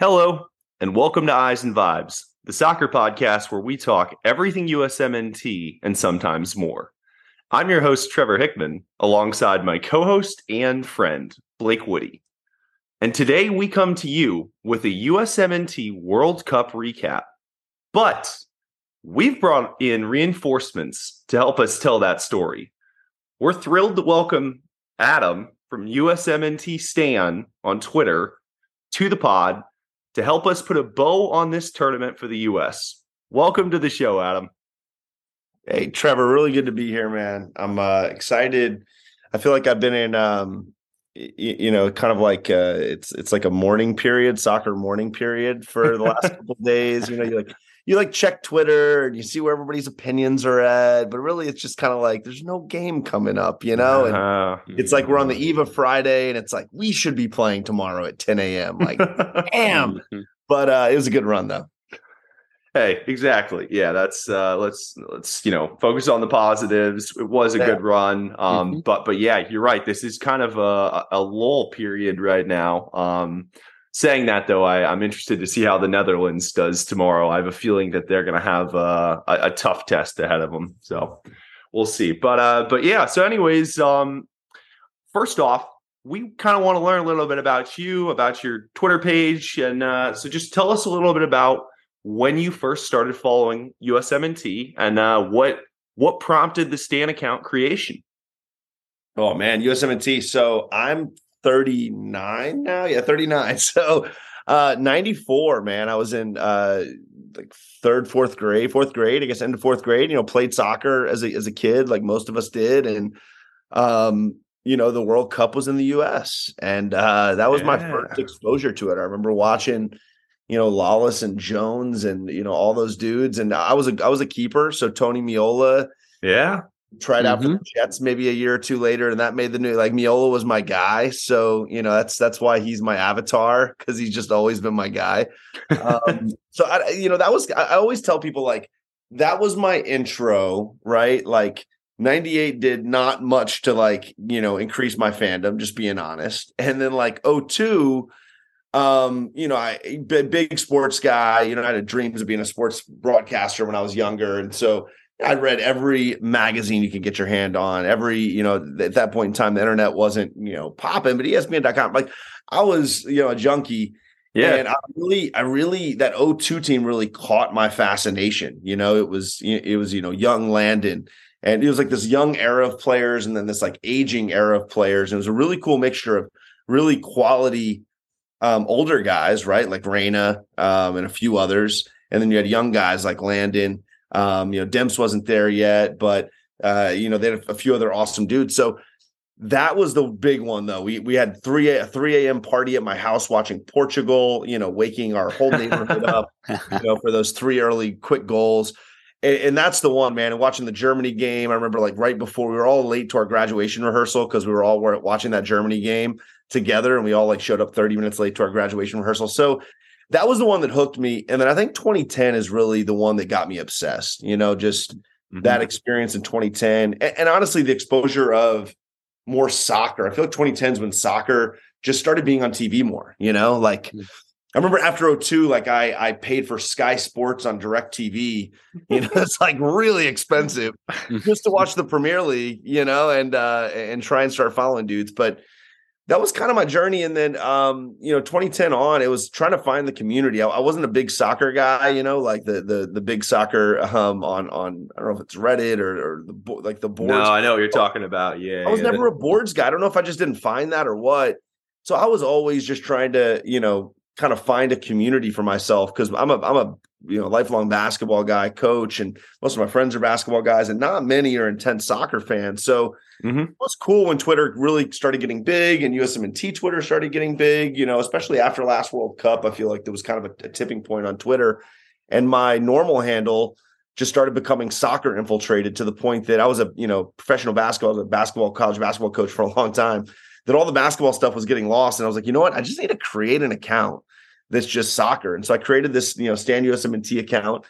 Hello, and welcome to Eyes and Vibes, the soccer podcast where we talk everything USMNT and sometimes more. I'm your host, Trevor Hickman, alongside my co host and friend, Blake Woody. And today we come to you with a USMNT World Cup recap. But we've brought in reinforcements to help us tell that story. We're thrilled to welcome Adam from USMNT Stan on Twitter to the pod to help us put a bow on this tournament for the U.S. Welcome to the show, Adam. Hey, Trevor, really good to be here, man. I'm uh, excited. I feel like I've been in, um, y- you know, kind of like uh, it's it's like a mourning period, soccer mourning period for the last couple of days. You know, you're like you like check Twitter and you see where everybody's opinions are at, but really it's just kind of like there's no game coming up, you know. And Uh, it's like we're on the eve of Friday, and it's like we should be playing tomorrow at 10 a.m. Like, damn. But uh, it was a good run though. hey, exactly. Yeah, that's uh let's let's you know focus on the positives. It was a Yeah. good run. Um Mhm. but but yeah, you're right. This is kind of a a lull period right now. Um saying that though, I I'm interested to see how the Netherlands does tomorrow. I have a feeling that they're going to have uh, a a tough test ahead of them. So we'll see. But uh but yeah, so anyways, um first off, we kind of want to learn a little bit about you, about your Twitter page, and uh, so just tell us a little bit about when you first started following USMNT and uh, what what prompted the Stan account creation. Oh man, USMNT. So I'm 39 now. Yeah, 39. So uh 94, man. I was in uh like third, fourth grade, fourth grade, I guess end of fourth grade, you know, played soccer as a as a kid, like most of us did. And um, you know, the World Cup was in the US. And uh that was my first exposure to it. I remember watching you know Lalas and Jones and you know all those dudes and I was a I was a keeper so Tony Meola Yeah, tried out for Mm-hmm. the Jets maybe a year or two later, and that made the new like Meola was my guy. So you know that's that's why he's my avatar because he's just always been my guy. Um, so I you know that was I, I always tell people like that was my intro, right? Like 98 did not much to like you know increase my fandom, just being honest. And then like 02 um you know i big, big sports guy you know i had dreams of being a sports broadcaster when i was younger and so I read every magazine you could get your hand on. Every, you know, at that point in time, the internet wasn't, you know, popping, but ESPN.com, like I was, you know, a junkie. yeah, And I really, I really, that 02 team really caught my fascination. You know, it was, it was, you know, young Landon. And it was like this young era of players and then this like aging era of players. And it was a really cool mixture of really quality um, older guys, right? Like Reyna um, and a few others. And then you had young guys like Landon. Um, you know, Demps wasn't there yet, but uh, you know, they had a few other awesome dudes. So that was the big one though. We we had three a three a.m. party at my house watching Portugal, you know, waking our whole neighborhood up, you know, for those three early quick goals. And, and that's the one, man. And watching the Germany game, I remember like right before we were all late to our graduation rehearsal because we were all watching that Germany game together, and we all like showed up 30 minutes late to our graduation rehearsal. So that was the one that hooked me. And then I think 2010 is really the one that got me obsessed, you know, just Mhm. that experience in 2010. And, and honestly, the exposure of more soccer. I feel like 2010 is when soccer just started being on TV more, you know, like Mm. I remember after 02, like I I paid for Sky Sports on DirecTV. You know, it's like really expensive just to watch the Premier League, you know, and uh and try and start following dudes. But that was kind of my journey. And then um, you know, 2010 on, it was trying to find the community. I, I wasn't a big soccer guy, you know, like the the the big soccer um on on I don't know if it's Reddit or, or the like the boards. no, I know what you're talking about. Yeah, I was yeah. never a boards guy. I don't know if I just didn't find that or what. So I was always just trying to, you know, kind of find a community for myself because I'm a I'm a you know lifelong basketball guy, coach, and most of my friends are basketball guys, and not many are intense soccer fans. So Mhm. it was cool when Twitter really started getting big and USMNT Twitter started getting big. You know, especially after last World Cup, I feel like there was kind of a, a tipping point on Twitter, and my normal handle just started becoming soccer infiltrated to the point that I was a you know professional basketball, I was a basketball college basketball coach for a long time. That all the basketball stuff was getting lost, and I was like, you know what? I just need to create an account that's just soccer. And so I created this you know Stan USMNT account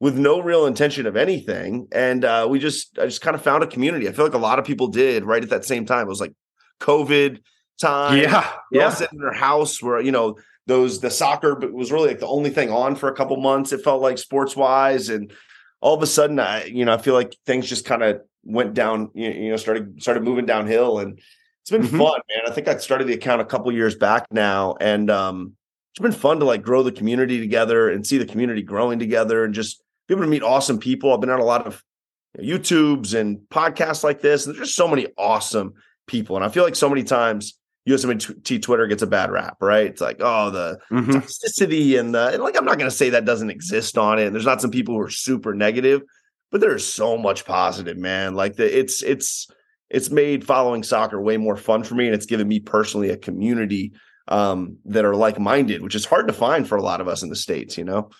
with no real intention of anything, and uh, we just I just kind of found a community. I feel like a lot of people did right at that same time. It was like COVID time. Yeah, yeah. sitting in our house where you know those the soccer but was really like the only thing on for a couple months. It felt like sports wise, and all of a sudden, I you know I feel like things just kind of went down. You know, started started moving downhill, and it's been mm-hmm. fun, man. I think I started the account a couple years back now, and um, it's been fun to like grow the community together and see the community growing together, and just be able to meet awesome people. I've been on a lot of you know, YouTubes and podcasts like this, and there's just so many awesome people, and I feel like so many times USMNT Twitter gets a bad rap, right? It's like, oh, the mm-hmm. toxicity and the and like I'm not gonna say that doesn't exist on it. And there's not some people who are super negative, but there's so much positive, man. Like the it's it's it's made following soccer way more fun for me, and it's given me personally a community um, that are like minded, which is hard to find for a lot of us in the states, you know.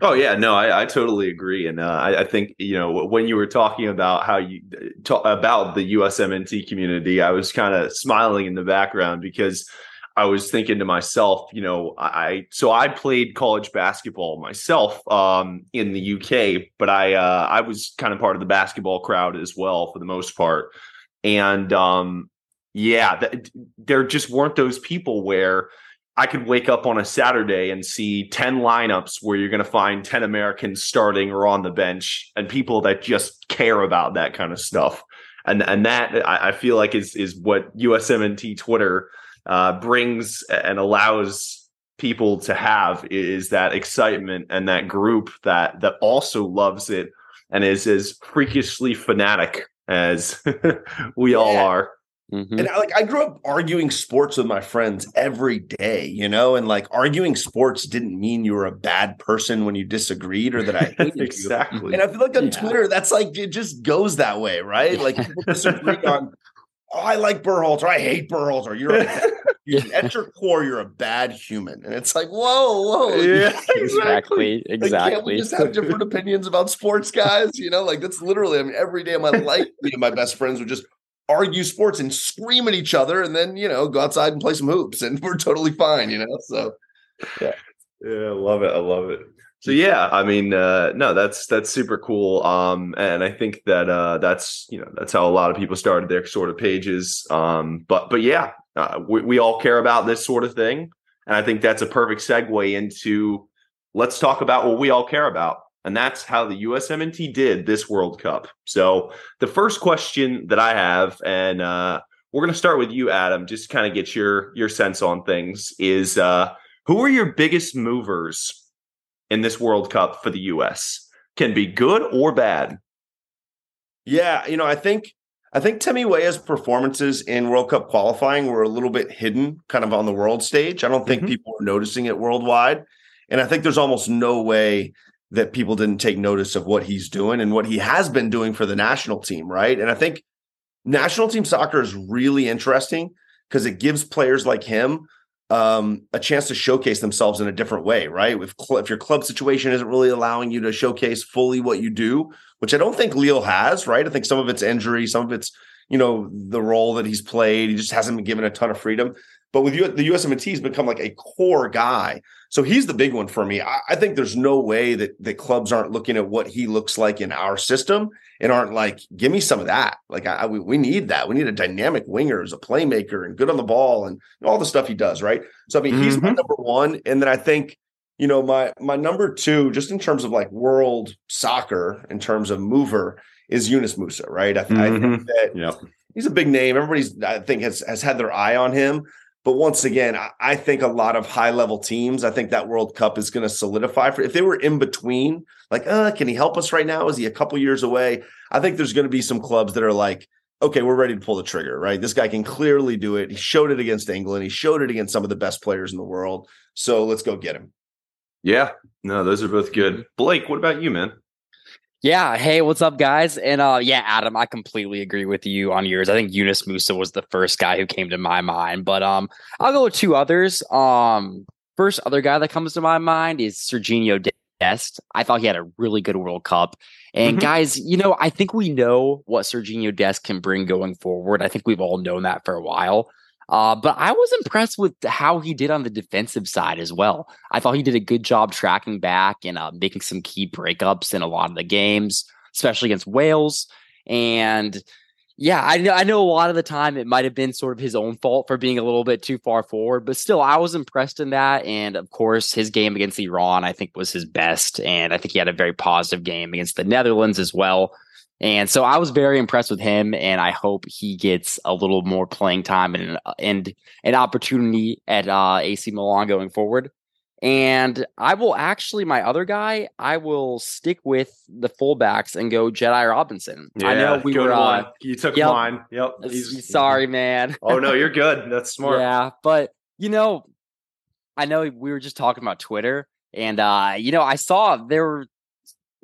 Oh yeah, no, I, I totally agree, and uh, I, I, think you know when you were talking about how you talk about the USMNT community, I was kind of smiling in the background because I was thinking to myself, you know, I so I played college basketball myself um, in the UK, but I uh, I was kind of part of the basketball crowd as well for the most part, and um, yeah, th- there just weren't those people where I could wake up on a Saturday and see 10 lineups where you're going to find 10 Americans starting or on the bench and people that just care about that kind of stuff. And and that I, I feel like is is what USMNT Twitter uh, brings and allows people to have is that excitement and that group that that also loves it and is as freakishly fanatic as we yeah. all are. Mm-hmm. And I, like I grew up arguing sports with my friends every day, you know, and like arguing sports didn't mean you were a bad person when you disagreed or that I hated exactly. You. And I feel like on yeah. Twitter, that's like it just goes that way, right? Like people disagree on, oh, I like Berhalter, I hate Berhalter. You're a, at your core, you're a bad human, and it's like, whoa, whoa, yeah, exactly, exactly. Like, can't we just have different opinions about sports, guys? You know, like that's literally. I mean, every day of my life, me and my best friends would just argue sports and scream at each other and then you know go outside and play some hoops and we're totally fine you know so. Yeah. Yeah i love it i love it. So yeah i mean uh no that's that's super cool um and i think that uh that's you know that's how a lot of people started their sort of pages um but but yeah uh, we, we all care about this sort of thing and i think that's a perfect segue into let's talk about what we all care about and that's how the USMNT did this World Cup. So the first question that I have, and uh, we're going to start with you, Adam, just kind of get your your sense on things. Is uh, who are your biggest movers in this World Cup for the US? Can be good or bad. Yeah, you know, I think I think Timmy Weah's performances in World Cup qualifying were a little bit hidden, kind of on the world stage. I don't think mm-hmm. people were noticing it worldwide, and I think there's almost no way that people didn't take notice of what he's doing and what he has been doing for the national team, right? And I think national team soccer is really interesting because it gives players like him um, a chance to showcase themselves in a different way, right? If, cl- if your club situation isn't really allowing you to showcase fully what you do, which I don't think Lille has, right? I think some of it's injury, some of it's you know the role that he's played. He just hasn't been given a ton of freedom. But with U- the USMNT, he's become like a core guy so he's the big one for me. I, I, think there's no way that that clubs aren't looking at what he looks like in our system and aren't like, give me some of that. Like I, we, we need that. We need a dynamic winger as a playmaker and good on the ball and all the stuff he does. Right. So I mean, mm-hmm. he's my mm-hmm. number one, and then I think you know my my number two, just in terms of like world soccer, in terms of mover, is Yunus Musah. Right. I, mm-hmm. I think mm-hmm. that yep. he's a big name. Everybody's I think has has had their eye on him. But once again, I think a lot of high level teams, I think that World Cup is going to solidify for if they were in between, like, uh, can he help us right now? Is he a couple years away? I think there's going to be some clubs that are like, okay, we're ready to pull the trigger, right? This guy can clearly do it. He showed it against England. He showed it against some of the best players in the world. So let's go get him. Yeah. No, those are both good. Blake, what about you, man? Yeah. Hey, what's up, guys? And uh, yeah, Adam, I completely agree with you on yours. I think Yunus Musah was the first guy who came to my mind, but um, I'll go with two others. Um, first other guy that comes to my mind is Sergiño Dest. I thought he had a really good World Cup. And mm-hmm. guys, you know, I think we know what Sergiño Dest can bring going forward. I think we've all known that for a while. Uh, but I was impressed with how he did on the defensive side as well. I thought he did a good job tracking back and uh, making some key breakups in a lot of the games, especially against Wales. And Yeah, I know. I know. A lot of the time, it might have been sort of his own fault for being a little bit too far forward, but still, I was impressed in that. And of course, his game against Iran, I think, was his best, and I think he had a very positive game against the Netherlands as well. And so I was very impressed with him, and I hope he gets a little more playing time and and an opportunity at uh, AC Milan going forward. And I will actually, my other guy, I will stick with the fullbacks and go Jedi Robinson. Yeah, I know we were. Uh, you took yep. mine. Yep. He's, sorry, man. oh no, you're good. That's smart. Yeah, but you know, I know we were just talking about Twitter, and uh, you know, I saw there were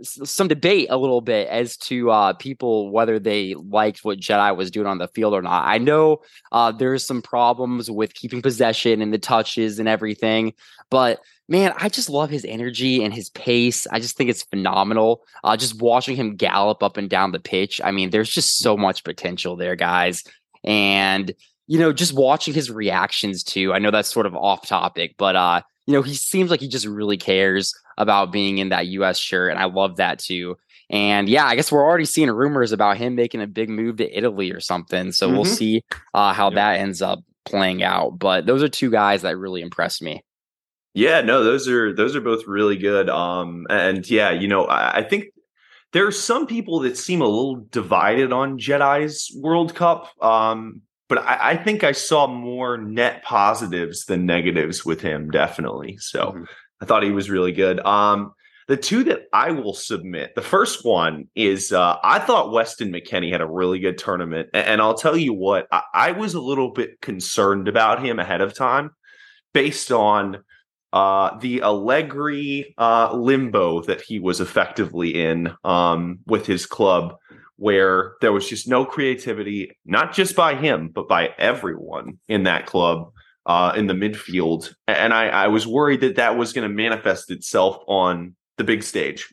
some debate a little bit as to uh, people whether they liked what Jedi was doing on the field or not. I know uh, there's some problems with keeping possession and the touches and everything, but man, I just love his energy and his pace. I just think it's phenomenal. Uh, just watching him gallop up and down the pitch. I mean, there's just so much potential there, guys. And you know, just watching his reactions too. I know that's sort of off topic, but uh, you know, he seems like he just really cares about being in that US shirt. And I love that too. And yeah, I guess we're already seeing rumors about him making a big move to Italy or something. So mm-hmm. we'll see uh, how that ends up playing out. But those are two guys that really impressed me. Yeah, no, those are those are both really good. Um, and yeah, you know, I, I think there are some people that seem a little divided on Jedi's World Cup. Um, but I, I, think I saw more net positives than negatives with him, definitely. So mm-hmm. I thought he was really good. Um, the two that I will submit, the first one is uh, I thought Weston McKennie had a really good tournament. And I'll tell you what, I, I was a little bit concerned about him ahead of time based on uh, the Allegri uh, limbo that he was effectively in um, with his club, where there was just no creativity, not just by him, but by everyone in that club uh, in the midfield. And I, I was worried that that was going to manifest itself on the big stage.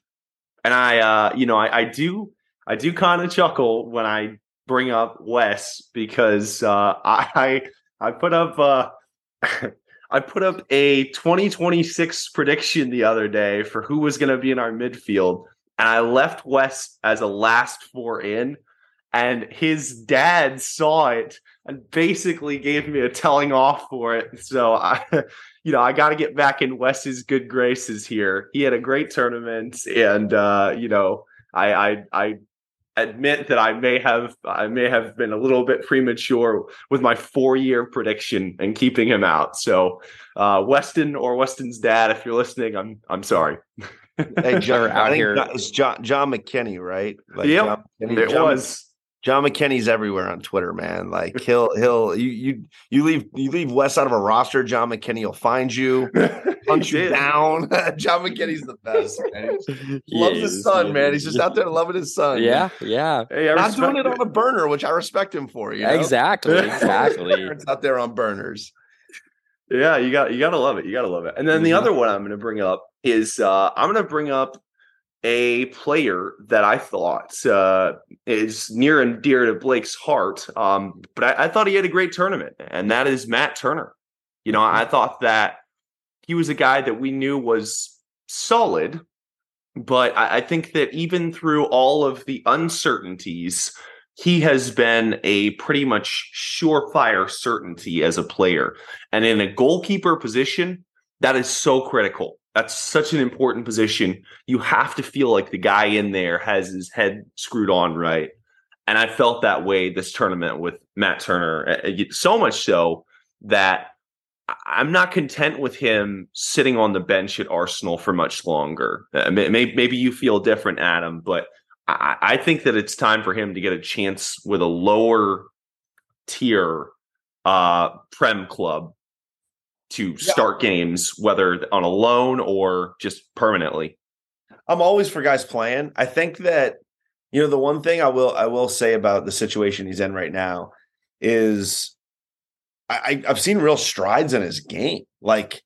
And I, uh, you know, I, I do, I do kind of chuckle when I bring up Wes because uh, I, I put up, uh, I put up a 2026 prediction the other day for who was going to be in our midfield, and I left Wes as a last four in, and his dad saw it and basically gave me a telling off for it. So I, you know, I got to get back in Wes's good graces here. He had a great tournament, and uh, you know, I, I, I admit that I may have I may have been a little bit premature with my four year prediction and keeping him out. So, uh, Weston or Weston's dad, if you're listening, I'm I'm sorry. hey, John, out here. It's John John McKennie, right? Like yep, John McKennie, it John, was. John McKennie's everywhere on Twitter, man. Like he'll he'll you you you leave you leave Wes out of a roster, John McKennie will find you, punch you down. John McKennie's the best. Man. Loves his son, man. He's just out there loving his son. Yeah, yeah. Hey, not doing it on a burner, which I respect him for. You know? Exactly, exactly. out there on burners. Yeah, you got you gotta love it. You gotta love it. And then the other one I'm gonna bring up is uh I'm gonna bring up a player that I thought uh, is near and dear to Blake's heart. Um, but I, I, thought he had a great tournament, and that is Matt Turner. You know, I thought that he was a guy that we knew was solid, but I, I think that even through all of the uncertainties, he has been a pretty much surefire certainty as a player. And in a goalkeeper position, that is so critical that's such an important position. You have to feel like the guy in there has his head screwed on right. And I felt that way this tournament with Matt Turner, so much so that I'm not content with him sitting on the bench at Arsenal for much longer. Uh, maybe you feel different, Adam, but I think that it's time for him to get a chance with a lower tier uh, Prem club to start yeah. games, whether on a loan or just permanently? I'm always for guys playing. I think that you know the one thing I will I will say about the situation he's in right now is I, I've seen real strides in his game. Like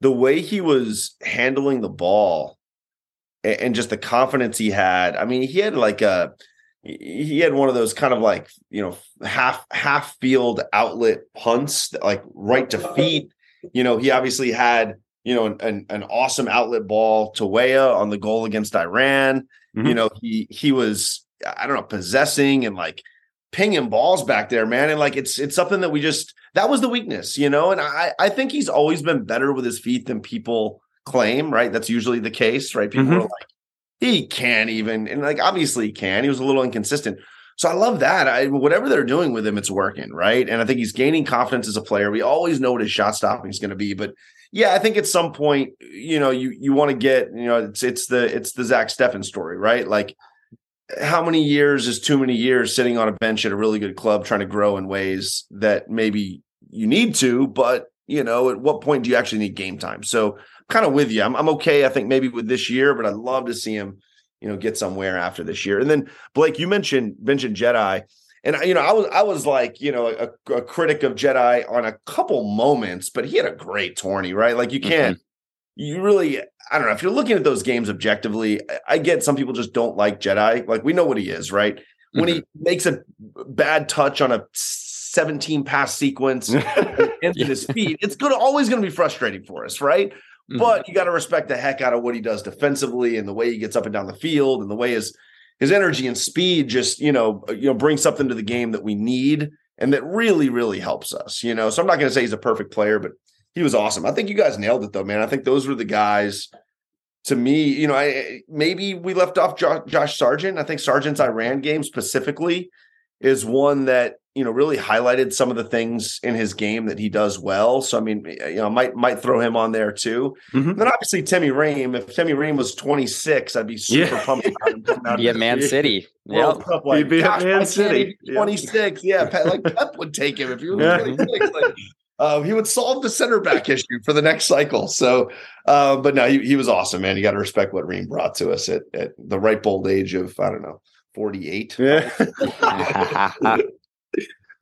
the way he was handling the ball and, and just the confidence he had. I mean, he had like a he had one of those kind of like you know half half field outlet punts like right to feet you know, he obviously had, you know, an, an awesome outlet ball to Weah on the goal against Iran. Mm-hmm. You know, he he was, I don't know, possessing and like pinging balls back there, man. And like it's it's something that we just that was the weakness, you know. And I I think he's always been better with his feet than people claim, right? That's usually the case, right? People Mhm. are like, he can't even, and like obviously he can. He was a little inconsistent. So I love that. I whatever they're doing with him, it's working, right? And I think he's gaining confidence as a player. We always know what his shot stopping is going to be, but yeah, I think at some point, you know, you you want to get, you know, it's it's the it's the Zach Steffen story, right? Like how many years is too many years sitting on a bench at a really good club trying to grow in ways that maybe you need to, but you know, at what point do you actually need game time? So kind of with you. I'm, I'm okay, I think maybe with this year, but I'd love to see him, you know, get somewhere after this year. And then Blake, you mentioned mentioned Jedi. And you know, I was I was like, you know, a, a critic of Jedi on a couple moments, but he had a great tourney, right? Like you can't mm-hmm. you really I don't know if you're looking at those games objectively. I- I get some people just don't like Jedi. Like we know what he is, right? When he mm-hmm. makes a bad touch on a 17 pass sequence into his feet, it's gonna always gonna be frustrating for us, right? Mhm. But you got to respect the heck out of what he does defensively and the way he gets up and down the field and the way his his energy and speed just you know you know bring something to the game that we need and that really really helps us. You know, so I'm not going to say he's a perfect player, but he was awesome. I think you guys nailed it though, man. I think those were the guys. To me, you know, I maybe we left off Jo- Josh Sargent. I think Sargent's Iran game specifically is one that you know really highlighted some of the things in his game that he does well. So I mean, you know, might might throw him on there too. Mhm. And then obviously Timmy Ream. If Timmy Ream was 26, I'd be super Yeah. pumped. about him out Yeah, of Man City. World Yep. Cup. Like, He'd be at Man City. he be Yeah. 26. Yeah, Pep, like Pep would take him if he was Yeah. 26. Like, uh, he would solve the center back issue for the next cycle. So, uh, but no, he, he was awesome, man. You got to respect what Ream brought to us at, at the ripe old age of I don't know, 48. Yeah.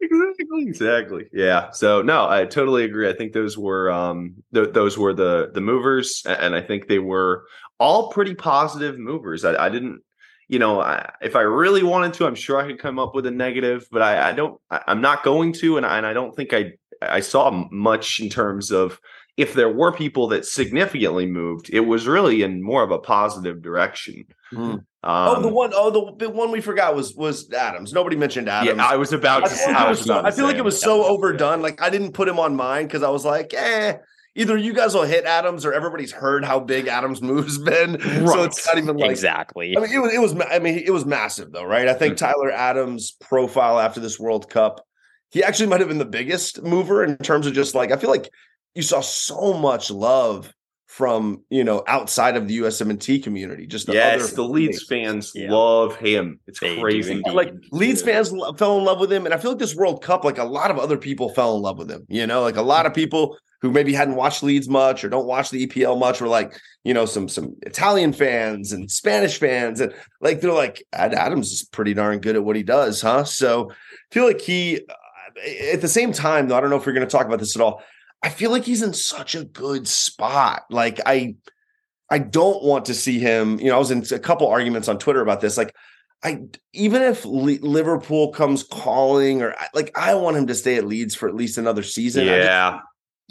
exactly exactly yeah so no i totally agree i think those were um th- those were the the movers and i think they were all pretty positive movers i, I didn't you know I, if i really wanted to i'm sure i could come up with a negative but i, I don't I, i'm not going to and I, and I don't think i i saw much in terms of if there were people that significantly moved it was really in more of a positive direction Mm. Um, oh, the one, oh, the big one we forgot was was Adams. Nobody mentioned Adams. yeah i was about I to feel like, I was was so, about to I feel like it was him. so overdone. Like I didn't put him on mine because I was like, eh, either you guys will hit Adams or everybody's heard how big Adams' move's been. So it's not even like exactly. I mean, it was it was I mean, it was massive though, right? I think Mhm. Tyler Adams' profile after this World Cup, he actually might have been the biggest mover in terms of just like I feel like you saw so much love from you know outside of the USMNT community. Just the yes, other the Leeds fans Yeah. love him. It's They crazy. indeed. like Leeds Yeah. fans lo- fell in love with him, and I feel like this World Cup, like a lot of other people fell in love with him. You know, like a lot of people who maybe hadn't watched Leeds much or don't watch the EPL much were like, you know, some some Italian fans and Spanish fans, and like they're like, Ad Adams is pretty darn good at what he does, huh? So I feel like he, uh, at the same time, though, I don't know if we're going to talk about this at all. I feel like he's in such a good spot. Like I, I don't want to see him. You know, I was in a couple arguments on Twitter about this. Like, I even if Liverpool comes calling, or like, I want him to stay at Leeds for at least another season. I just- Yeah.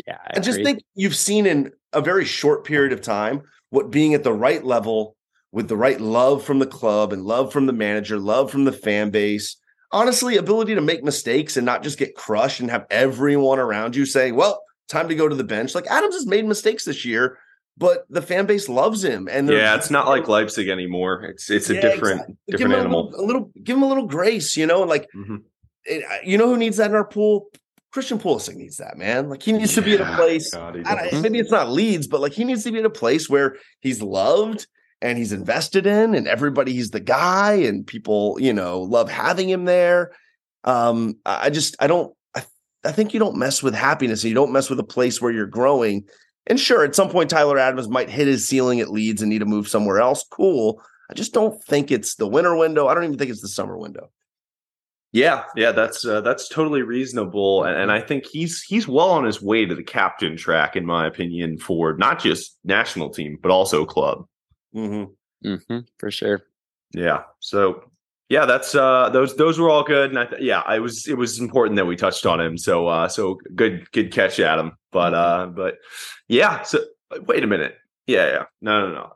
yeah, I I just think you've seen in a very short period of time what being at the right level with the right love from the club and love from the manager, love from the fan base, honestly, ability to make mistakes and not just get crushed and have everyone around you saying, well, time to go to the bench. Like Adams has made mistakes this year, but the fan base loves him. And Yeah, it's not like Leipzig anymore. It's it's a Yeah, different exactly. Give different him a animal. little, a little, give him a little grace, you know, and like Mhm. it, you know who needs that in our pool? Christian Pulisic needs that, man. Like he needs to be in a place. God, maybe it's not Leeds, but like he needs to be in a place where he's loved and he's invested in, and everybody he's the guy, and people you know love having him there. Um, I just I don't I, I think you don't mess with happiness, and you don't mess with a place where you're growing. And sure, at some point Tyler Adams might hit his ceiling at Leeds and need to move somewhere else. Cool. I just don't think it's the winter window. I don't even think it's the summer window. Yeah, yeah, that's uh, that's totally reasonable, and, and I think he's he's well on his way to the captain track, in my opinion, for not just national team but also club. Mm-hmm. hmm for sure. Yeah, so yeah, that's uh, those those were all good, and I th- yeah, I was it was important that we touched on him. So uh, so good good catch, Adam. But uh, but yeah, so wait a minute, yeah, yeah, no, no, no.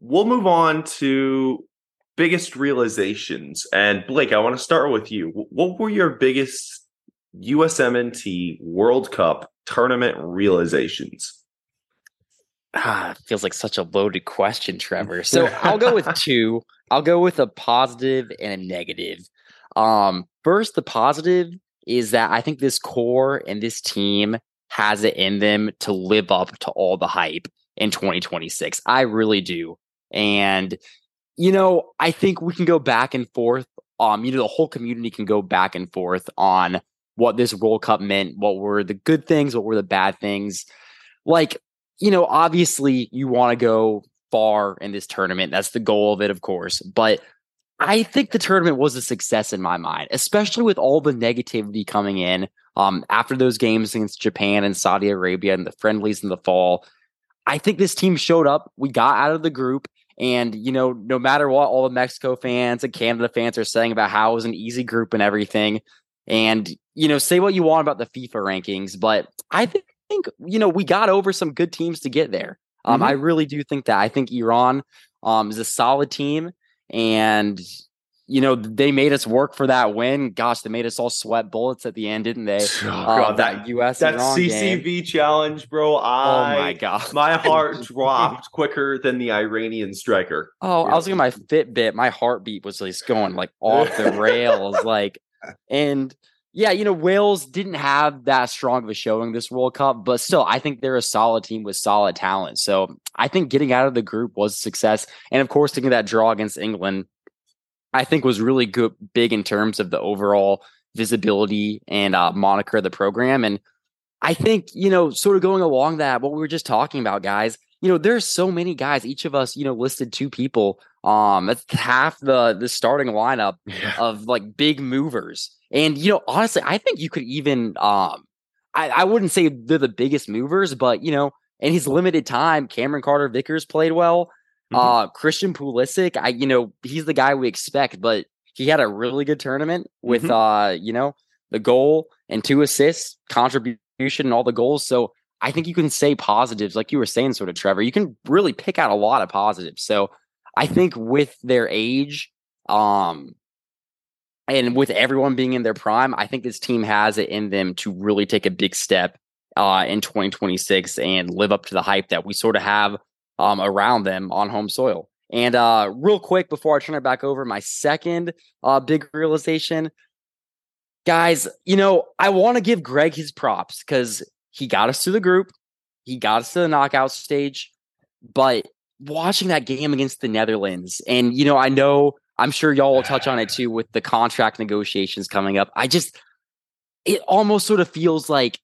We'll move on to biggest realizations. And Blake, I want to start with you. What were your biggest USMNT World Cup tournament realizations? Ah, feels like such a loaded question, Trevor. So I'll go with two. I'll go with a positive and a negative. Um, first, the positive is that I think this core and this team has it in them to live up to all the hype in 2026. I really do. And, you know, I think we can go back and forth. Um, you know, the whole community can go back and forth on what this World Cup meant, what were the good things, what were the bad things. Like, you know, obviously you want to go far in this tournament. That's the goal of it, of course. But I think the tournament was a success in my mind, especially with all the negativity coming in um, after those games against Japan and Saudi Arabia and the friendlies in the fall. I think this team showed up. We got out of the group. And, you know, no matter what all the Mexico fans and Canada fans are saying about how it was an easy group and everything, and, you know, say what you want about the FIFA rankings, but I think, you know, we got over some good teams to get there. Um, mm-hmm. I really do think that. I think Iran um, is a solid team. And, you know, they made us work for that win. Gosh, they made us all sweat bullets at the end, didn't they? Oh, uh, that, that US that CCV game. challenge, bro. I, oh my god, my heart dropped quicker than the Iranian striker. Oh, yeah. I was looking at my Fitbit. My heartbeat was just going like off the rails, like, and yeah, you know, Wales didn't have that strong of a showing this World Cup, but still, I think they're a solid team with solid talent. So I think getting out of the group was a success, and of course, taking that draw against England I think was really good, big in terms of the overall visibility and uh, moniker of the program. And I think, you know, sort of going along that, what we were just talking about, guys, you know, there's so many guys, each of us, you know, listed two people. Um, that's half the the starting lineup yeah. of like big movers. And, you know, honestly, I think you could even um I, I wouldn't say they're the biggest movers, but you know, in his limited time, Cameron Carter Vickers played well. Mm-hmm. Uh, Christian Pulisic, I you know he's the guy we expect, but he had a really good tournament with mm-hmm. uh you know the goal and two assists, contribution, and all the goals. So I think you can say positives, like you were saying, sort of Trevor. You can really pick out a lot of positives. So I think with their age, um, and with everyone being in their prime, I think this team has it in them to really take a big step uh, in 2026 and live up to the hype that we sort of have um, around them on home soil. And uh, real quick before I turn it back over, my second uh, big realization, guys, you know, I want to give Greg his props because he got us to the group, he got us to the knockout stage, but watching that game against the Netherlands, and you know, I know I'm sure y'all will touch on it too with the contract negotiations coming up. I just, it almost sort of feels like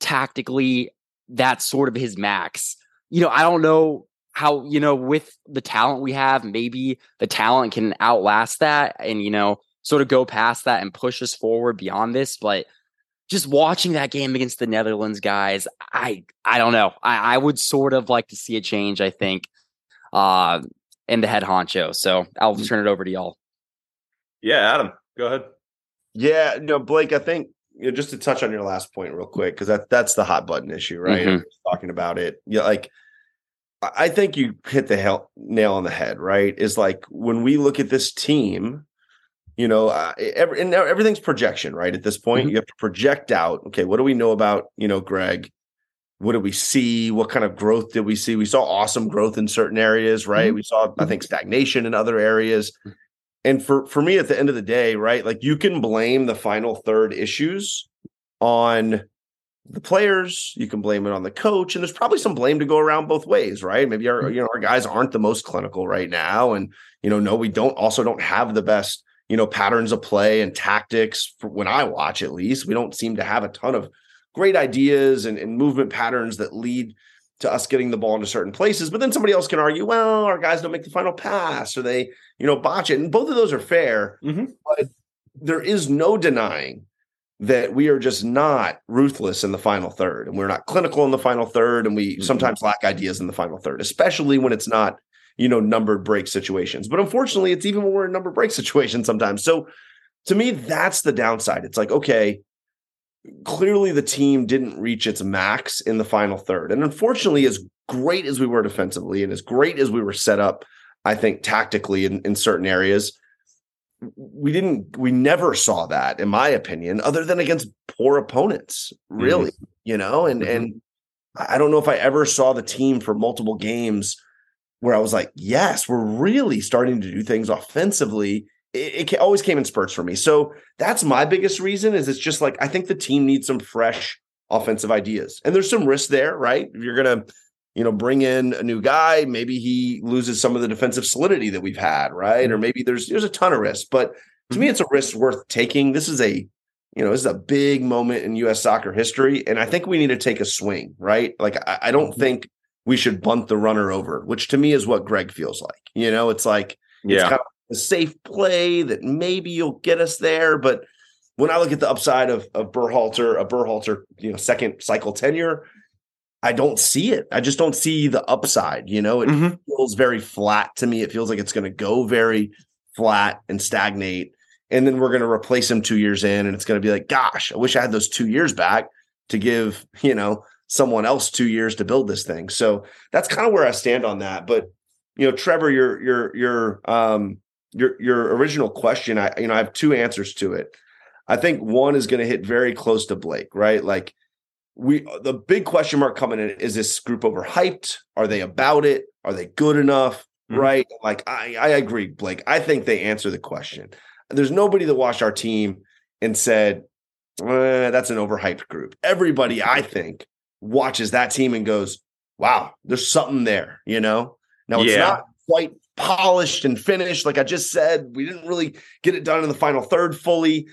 tactically that's sort of his max. You know, I don't know how you know with the talent we have maybe the talent can outlast that and you know sort of go past that and push us forward beyond this but just watching that game against the netherlands guys i i don't know i, I would sort of like to see a change i think uh in the head honcho so i'll mm. turn it over to y'all yeah adam go ahead yeah no blake i think you know, just to touch on your last point real quick because that that's the hot button issue right mm-hmm. talking about it yeah like I think you hit the hell, nail on the head, right? Is like when we look at this team, you know, uh, every, and everything's projection, right? At this point, mm-hmm. you have to project out. Okay, what do we know about you know Greg? What did we see? What kind of growth did we see? We saw awesome growth in certain areas, right? Mm-hmm. We saw, I mm-hmm. think, stagnation in other areas. And for for me, at the end of the day, right, like you can blame the final third issues on the players, you can blame it on the coach, and there's probably some blame to go around both ways, right? Maybe our mm-hmm. you know our guys aren't the most clinical right now, and you know, no, we don't also don't have the best you know patterns of play and tactics. when I watch, at least, we don't seem to have a ton of great ideas and, and movement patterns that lead to us getting the ball into certain places. But then somebody else can argue, well, our guys don't make the final pass, or they you know botch it, and both of those are fair. Mm-hmm. But there is no denying that we are just not ruthless in the final third and we're not clinical in the final third and we mm-hmm. sometimes lack ideas in the final third especially when it's not you know numbered break situations but unfortunately it's even when we're in number break situations sometimes so to me that's the downside it's like okay clearly the team didn't reach its max in the final third and unfortunately as great as we were defensively and as great as we were set up I think tactically in, in certain areas. We didn't, we never saw that, in my opinion, other than against poor opponents, really, mm-hmm. you know, and, mm-hmm. and I don't know if I ever saw the team for multiple games where I was like, yes, we're really starting to do things offensively. It, it, always came in spurts for me. So that's my biggest reason is it's just like I think the team needs some fresh offensive ideas. And there's some risk there, right? If you're gonna you know, bring in a new guy. Maybe he loses some of the defensive solidity that we've had, right? Mm-hmm. Or maybe there's there's a ton of risk. But to me, mm-hmm. it's a risk worth taking. This is a, you know, this is a big moment in U.S. soccer history, and I think we need to take a swing, right? Like I, I don't mm-hmm. think we should bunt the runner over, which to me is what Greg feels like. You know, it's like yeah. it's kind of a safe play that maybe you'll get us there, but when I look at the upside of of Berhalter, a Berhalter, you know, second cycle tenure, I don't see it. I just don't see the upside. You know, it mm-hmm. feels very flat to me. It feels like it's going to go very flat and stagnate. And then we're going to replace him two years in, and it's going to be like, gosh, I wish I had those two years back to give, you know, someone else two years to build this thing. So that's kind of where I stand on that. But you know, Trevor, your your your um your your original question, I you know, I have two answers to it. I think one is going to hit very close to Blake, right? Like we the big question mark coming in is this group overhyped? Are they about it? Are they good enough? Mm-hmm. Right? Like I I agree, Blake. I think they answer the question. There's nobody that watched our team and said, eh, that's an overhyped group. Everybody, I think, watches that team and goes, wow, there's something there, you know? Now it's yeah. not quite polished and finished. Like I just said, we didn't really get it done in the final third fully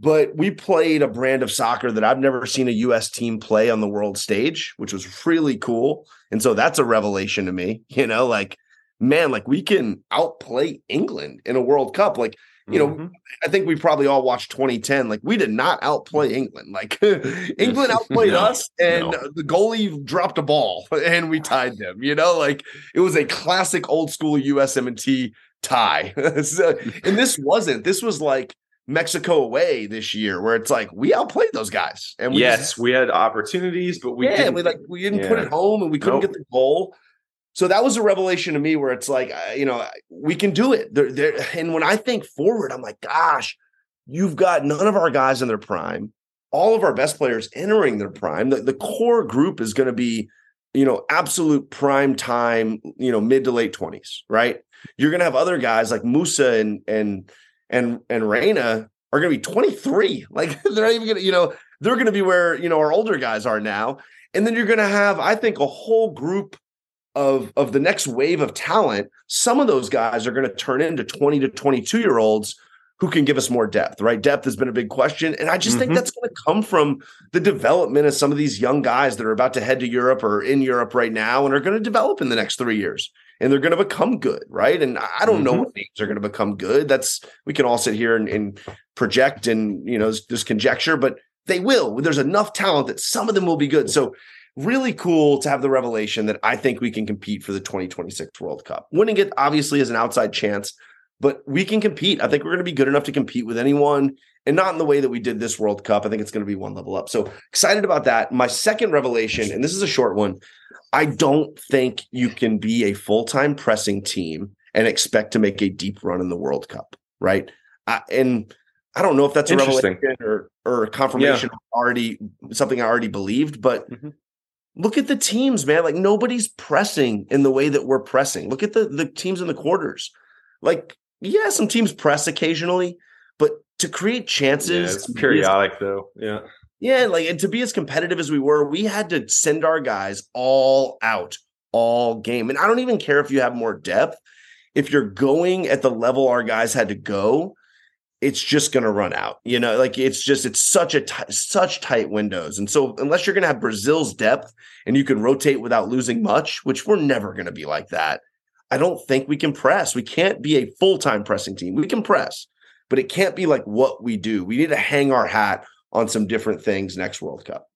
but we played a brand of soccer that I've never seen a US team play on the world stage, which was really cool. And so that's a revelation to me, you know, like, man, like we can outplay England in a World Cup. Like, you know, mm-hmm. I think we probably all watched 2010. Like, we did not outplay England. Like, England outplayed no, us, and no. the goalie dropped a ball and we tied them. You know, like it was a classic old school USMNT tie. so, and this wasn't. This was like Mexico away this year, where it's like we outplayed those guys. And we yes, just, we had opportunities, but we yeah, didn't, we like we didn't yeah. put it home, and we couldn't nope. get the goal. So that was a revelation to me, where it's like you know we can do it. They're, they're, and when I think forward, I'm like, gosh, you've got none of our guys in their prime, all of our best players entering their prime. The, the core group is going to be, you know, absolute prime time, you know, mid to late twenties, right? You're going to have other guys like Musah and and and and Reyna are going to be 23. Like they're not even going to, you know, they're going to be where you know our older guys are now. And then you're going to have, I think, a whole group of of the next wave of talent. Some of those guys are going to turn into 20 to 22 year olds who can give us more depth, right? Depth has been a big question. And I just mm-hmm. think that's going to come from the development of some of these young guys that are about to head to Europe or in Europe right now and are going to develop in the next three years and they're going to become good, right? And I don't mm-hmm. know what names are going to become good. That's we can all sit here and, and project and you know there's conjecture, but they will. There's enough talent that some of them will be good. So really cool to have the revelation that I think we can compete for the 2026 World Cup. Winning it obviously is an outside chance, but we can compete. I think we're going to be good enough to compete with anyone and not in the way that we did this World Cup. I think it's going to be one level up. So excited about that. My second revelation, and this is a short one, I don't think you can be a full time pressing team and expect to make a deep run in the World Cup, right? I, and I don't know if that's a revelation or or a confirmation yeah. already something I already believed, but mm-hmm. Look at the teams, man. Like nobody's pressing in the way that we're pressing. Look at the the teams in the quarters. Like, yeah, some teams press occasionally, but to create chances, yeah, it's periodic though. Yeah. Yeah, like and to be as competitive as we were, we had to send our guys all out all game. And I don't even care if you have more depth. If you're going at the level our guys had to go, it's just going to run out. You know, like it's just it's such a t- such tight windows. And so unless you're going to have Brazil's depth and you can rotate without losing much, which we're never going to be like that. I don't think we can press. We can't be a full-time pressing team. We can press, but it can't be like what we do. We need to hang our hat on some different things next World Cup.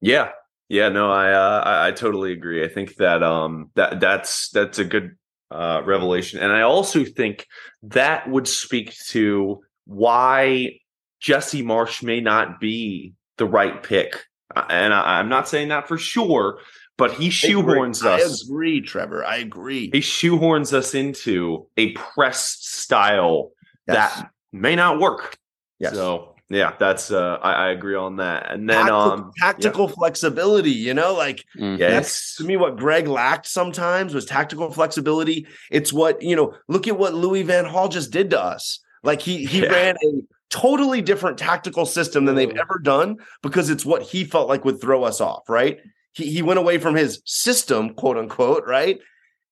Yeah, yeah, no, I uh, I, I totally agree. I think that um that that's that's a good uh, revelation, and I also think that would speak to why Jesse Marsch may not be the right pick. And I, I'm not saying that for sure, but he shoehorns I us. I agree, Trevor. I agree. He shoehorns us into a press style Yes. that may not work. Yes. So yeah, that's uh, I, I agree on that. And then Tactical, um, tactical flexibility, you know, like Mhm. yeah, That's to me what Greg lacked sometimes was tactical flexibility. It's what, you know, look at what Louis Van Gaal just did to us. Like he he Yeah. ran a totally different tactical system than they've ever done because it's what he felt like would throw us off, right? He he went away from his system, quote unquote, right?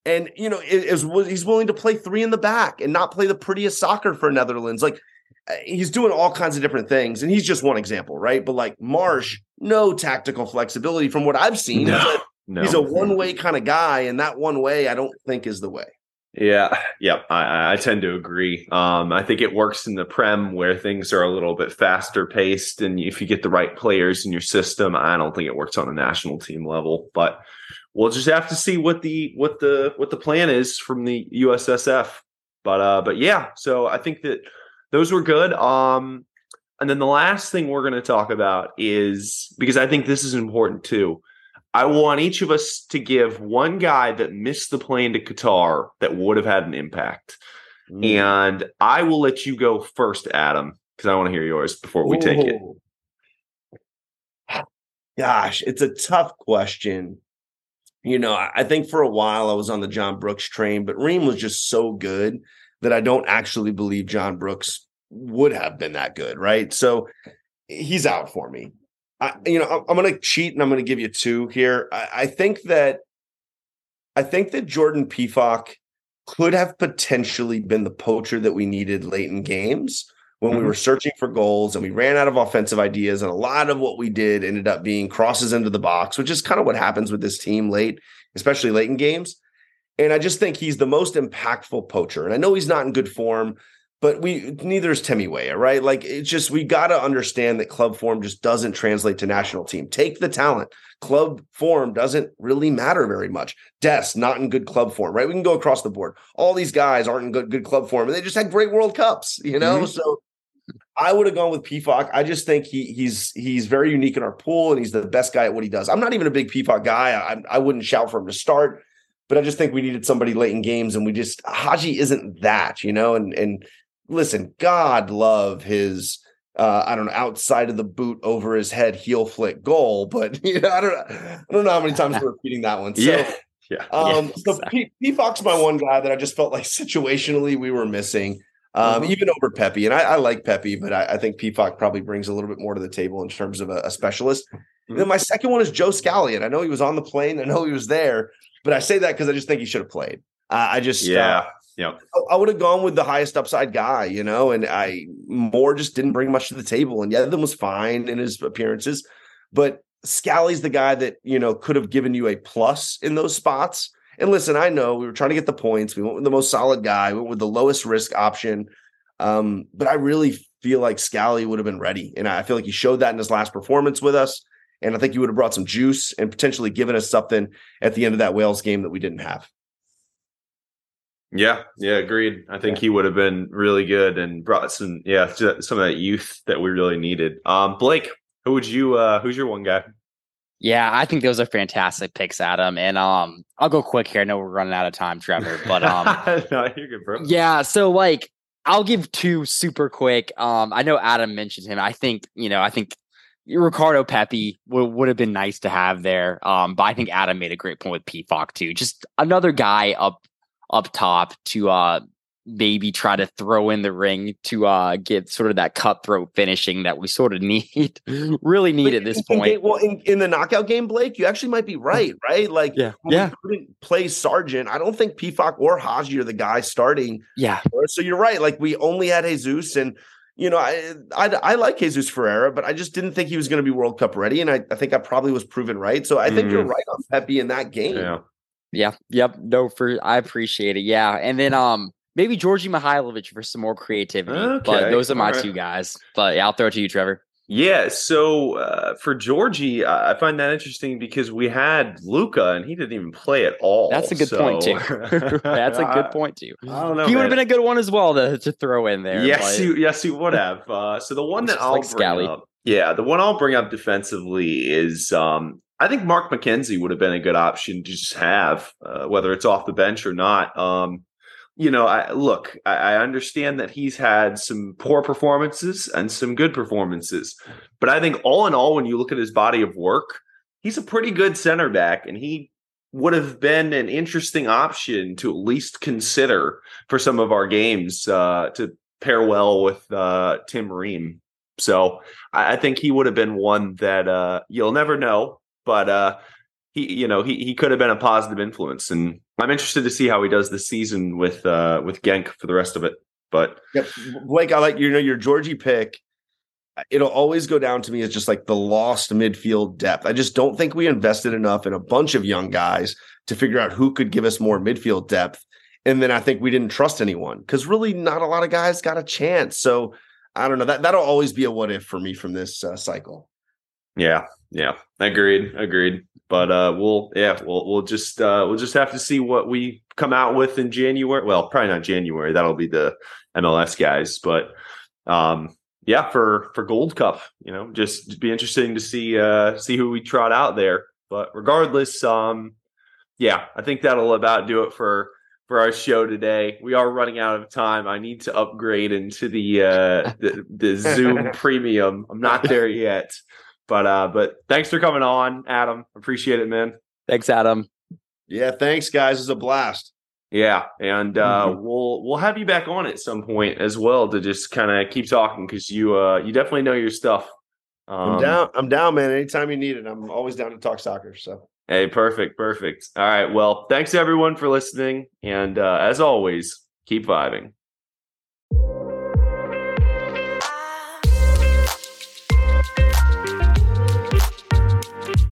And you know, it is he's willing to play three in the back and not play the prettiest soccer for Netherlands. Like uh, he's doing all kinds of different things, and he's just one example, right? But like Marsch, no tactical flexibility from what I've seen. He's no, a- no. He's a one way kind of guy, and that one way I don't think is the way. Yeah, yeah, I- I, tend to agree. Um, I think it works in the Prem where things are a little bit faster paced, and if you get the right players in your system, I don't think it works on a national team level. But we'll just have to see what the what the what the plan is from the USSF. But uh, but yeah, so I think that those were good. Um, and then the last thing we're going to talk about is because I think this is important too. I want each of us to give one guy that missed the plane to Qatar that would have had an impact. Mm. And I will let you go first, Adam, because I want to hear yours before we take it. Gosh, it's a tough question. You know, I I think for a while I was on the John Brooks train, but Ream was just so good that I don't actually believe John Brooks would have been that good, right? So he's out for me. I, you know, I'm, I'm going to cheat and I'm going to give you two here. I, I think that I think that Jordan Pefok could have potentially been the poacher that we needed late in games when we Mhm. were searching for goals and we ran out of offensive ideas. And a lot of what we did ended up being crosses into the box, which is kind of what happens with this team late, especially late in games. And I just think he's the most impactful poacher. And I know he's not in good form, but we neither is Timmy Weah, right? Like it's just we got to understand that club form just doesn't translate to national team. Take the talent. Club form doesn't really matter very much. Dest not in good club form, right? We can go across the board. All these guys aren't in good good club form, and they just had great World Cups, you know. Mhm. So I would have gone with Pefok. I just think he he's he's very unique in our pool, and he's the best guy at what he does. I'm not even a big Pefok guy. I, I wouldn't shout for him to start, but I just think we needed somebody late in games, and we just Haji isn't that, you know. And and listen, God love his uh, I don't know, outside of the boot over his head heel flick goal, but you know, I don't I don't know how many times we're repeating that one. So yeah. Yeah. um, Yeah, so P, Pefok's my one guy that I just felt like situationally we were missing. Um, Mhm. even over Pepi, and I, I like Pepi, but I, I think Pefok's probably brings a little bit more to the table in terms of a, a specialist. Mhm. Then my second one is Joe Scally. I know he was on the plane, I know he was there, but I say that because I just think he should have played. Uh, I just, uh, Yeah. I- would have gone with the highest upside guy, you know, and I Moore just didn't bring much to the table. And Yedlin was fine in his appearances, but Scally's the guy that, you know, could have given you a plus in those spots. And listen, I know we were trying to get the points. We went with the most solid guy, we went with the lowest risk option. Um, but I really feel like Scally would have been ready. And I feel like he showed that in his last performance with us. And I think he would have brought some juice and potentially given us something at the end of that Wales game that we didn't have. Yeah, yeah, agreed. I think he would have been really good and brought some, yeah, some of that youth that we really needed. Um, Blake, who would you, uh, who's your one guy? Yeah, I think those are fantastic picks, Adam. And um, I'll go quick here. I know we're running out of time, Trevor, but um, no, you're good, bro. yeah. So like, I'll give two super quick. Um, I know Adam mentioned him. I think you know. I think Ricardo Pepi would would have been nice to have there. Um, but I think Adam made a great point with Pefok too. Just another guy up up top to uh maybe try to throw in the ring to uh get sort of that cutthroat finishing that we sort of need really need at this In- in point. game- well, in, in the knockout game, Blake, you actually might be right, right? Like, Yeah, when yeah. we couldn't play Sargent. I don't think Pefok or Haji are the guy starting. Yeah, So you're right. Like, we only had Jesus, and you know, I I, I like Jesus Ferreira, but I just didn't think he was going to be World Cup ready, and I, I think I probably was proven right. So I think you're Mm. right on Pepi in that game. Yeah. Yeah, yep. No, for I appreciate it. Yeah, and then um maybe Djordje Mihailovic for some more creativity. Okay, But those are my right. two guys. But yeah, I'll throw it to you, Trevor. Yeah, so uh, for Georgie, I find that interesting because we had Luca and he didn't even play at all. That's a good point so- too. That's a good point too. I don't know. he would have been a good one as well to, to throw in there. Yes, you, yes, you would have. Uh, so the one that I'll like bring Scally. up, yeah, the one I'll bring up defensively is um, I think Mark McKenzie would have been a good option to just have, uh, whether it's off the bench or not. Um, you know, I look, I, I, understand that he's had some poor performances and some good performances, but I think all in all, when you look at his body of work, he's a pretty good center back, and he would have been an interesting option to at least consider for some of our games uh, to pair well with uh, Tim Ream. So I, think he would have been one that uh, you'll never know, but uh, he, you know, he he could have been a positive influence, and I'm interested to see how he does this season with uh with Genk for the rest of it. But yep. Blake, I like you know your Georgie pick. It'll always go down to me as just like the lost midfield depth. I just don't think we invested enough in a bunch of young guys to figure out who could give us more midfield depth. And then I think we didn't trust anyone because really not a lot of guys got a chance. So I don't know that that'll always be a what if for me from this uh, cycle. Yeah, yeah, agreed, agreed. But uh, we'll yeah, we'll we'll just uh, we'll just have to see what we come out with in January. Well, probably not January. That'll be the MLS guys. But um, yeah, for for Gold Cup, you know, just be interesting to see uh, see who we trot out there. But regardless, um, yeah, I think that'll about do it for for our show today. We are running out of time. I need to upgrade into the uh, the, the Zoom Premium. I'm not there yet. But uh, but thanks for coming on, Adam. Appreciate it, man. Thanks, Adam. Yeah, thanks, guys. It's a blast. Yeah, and uh, mm-hmm. we'll we'll have you back on at some point as well to just kind of keep talking because you uh, you definitely know your stuff. Um, I'm down. I'm down, man. Anytime you need it, I'm always down to talk soccer. So hey, perfect, perfect. All right. Well, thanks everyone for listening, and uh, as always, keep vibing.